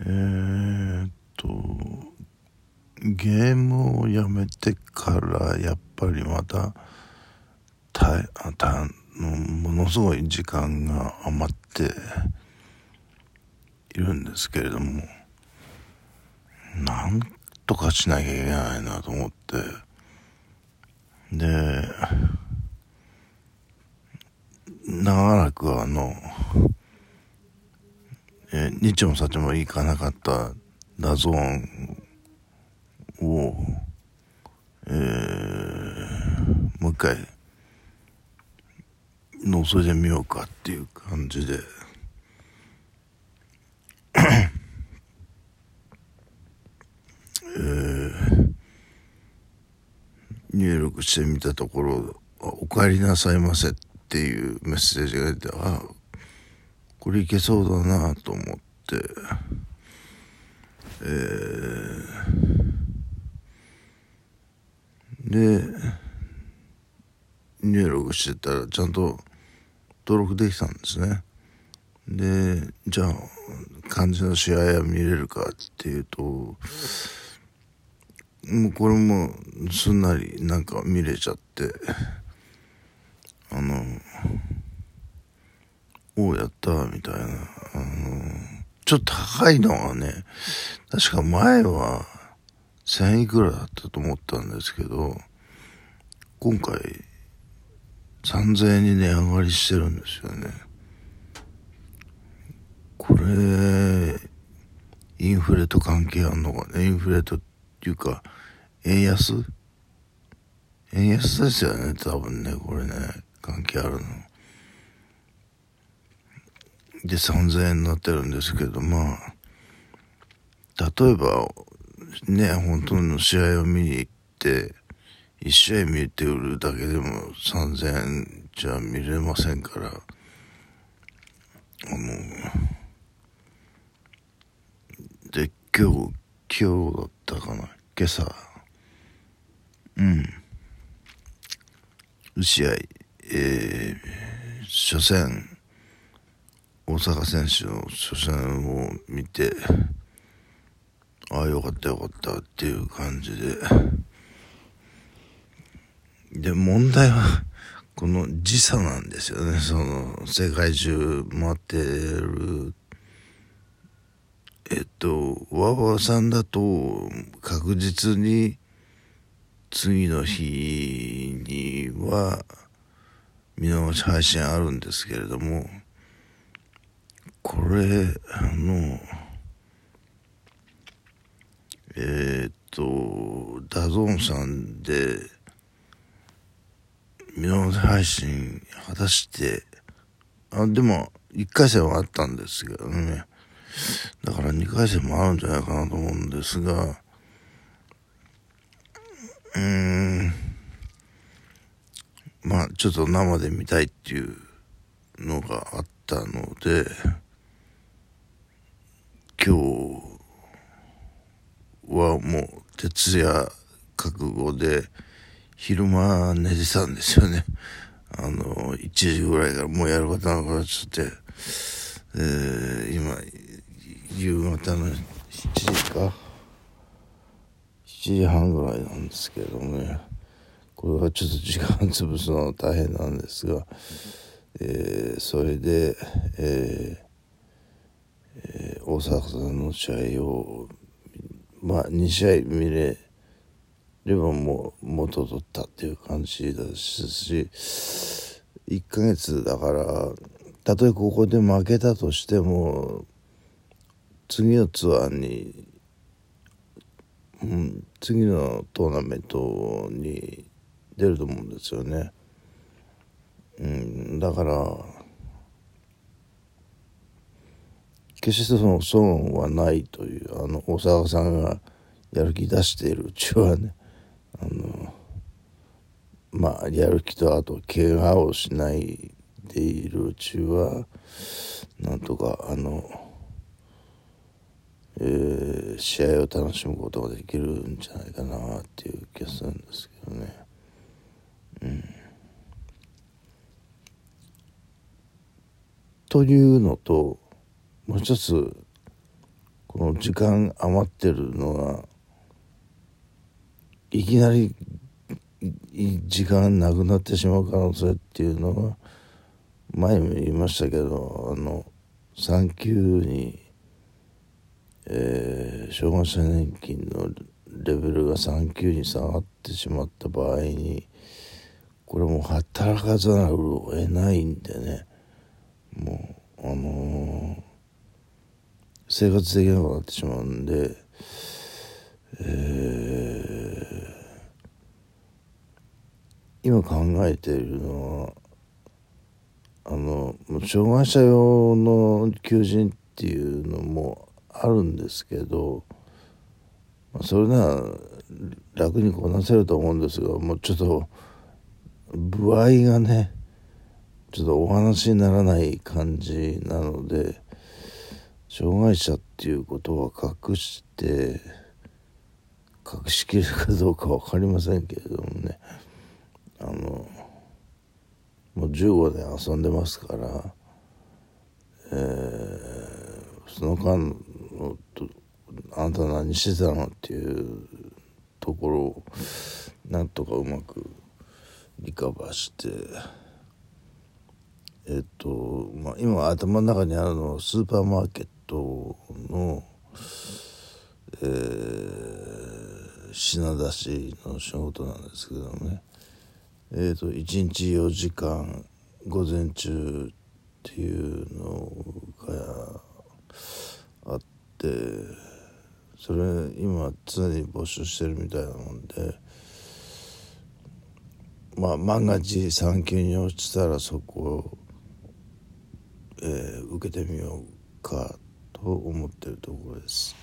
えー、っとゲームをやめてからやっぱりまたたたものすごい時間が余っているんですけれどもなんとかしなきゃいけないなと思って。で長らくあの、日もさちも行かなかった DAZN を、えー、もう一回覗いてみようかっていう感じで。えー、入力してみたところ「お帰りなさいませ」っていうメッセージが出てああこれいけそうだなと思って。えー、で入力してたらちゃんと登録できたんですね。でじゃあ漢字の試合は見れるかっていうともうこれもすんなりなんか見れちゃってあのおやったみたいな。あのちょっと高いのはね確か前は1000いくらだったと思ったんですけど今回3000円に値上がりしてるんですよね。これインフレと関係あんのかね？インフレとっていうか円安？円安ですよね多分ねこれね。関係あるの。で3000円になってるんですけどまあ例えばね本当の試合を見に行って1試合見てるだけでも3000円じゃ見れませんからあので今日今日だったかな今朝うん。試合えー、初戦大阪選手の初戦を見てああよかったよかったっていう感じでで、問題は、この時差なんですよね。その、世界中回ってる。えっと、 WOWOW さんだと、確実に、次の日には、見逃し配信あるんですけれども、これ、あの、えー、っと、 DAZN さんで、見逃し配信果たして、あ、でも、1回戦はあったんですけどね。だから2回戦もあるんじゃないかなと思うんですが、うーん、まあ、ちょっと生で見たいっていうのがあったので、今日はもう徹夜覚悟で、昼間寝てたんですよね。あの、1時ぐらいからもうやることなくなっちゃって、えー、今、夕方の7時か。7時半ぐらいなんですけどね。これはちょっと時間潰すのは大変なんですが、えー、それで、えー、阪さんの試合を、まあ、2試合見れ、でももう元取ったっていう感じだし1ヶ月だからたとえここで負けたとしても次のツアーに、うん、次のトーナメントに出ると思うんですよね。うん、だから決してその損はないというあの大沢さんがやる気出しているうちはねあのまあやる気とあと怪我をしないでいるうちはなんとかあの、えー、試合を楽しむことができるんじゃないかなっていう気がするんですけどね。うん、というのともう一つこの時間余ってるのがいきなり時間なくなってしまう可能性っていうのは前も言いましたけどあの産休に、えー、障害者年金のレベルが産休に下がってしまった場合にこれもう働かざるを得ないんでね。もうあのー、生活できなくなってしまうんでえー、今考えているのはあの障害者用の求人っていうのもあるんですけどそれなら楽にこなせると思うんですがもうちょっと歩合がねちょっとお話にならない感じなので障害者っていうことは隠して隠しきれるかどうか分かりませんけれどもね。あのもう15年遊んでますから、えー、その間のあなた何してたのっていうところをなんとかうまくリカバーしてえっと、まあ、今頭の中にあるのはスーパーマーケットの、えー、品出しの仕事なんですけどもね。え、ー、と1日4時間午前中っていうのがあってそれ今常に募集してるみたいなもんでまあ万が一産休に落ちたらそこ、えー、受けてみようかと思ってるところです。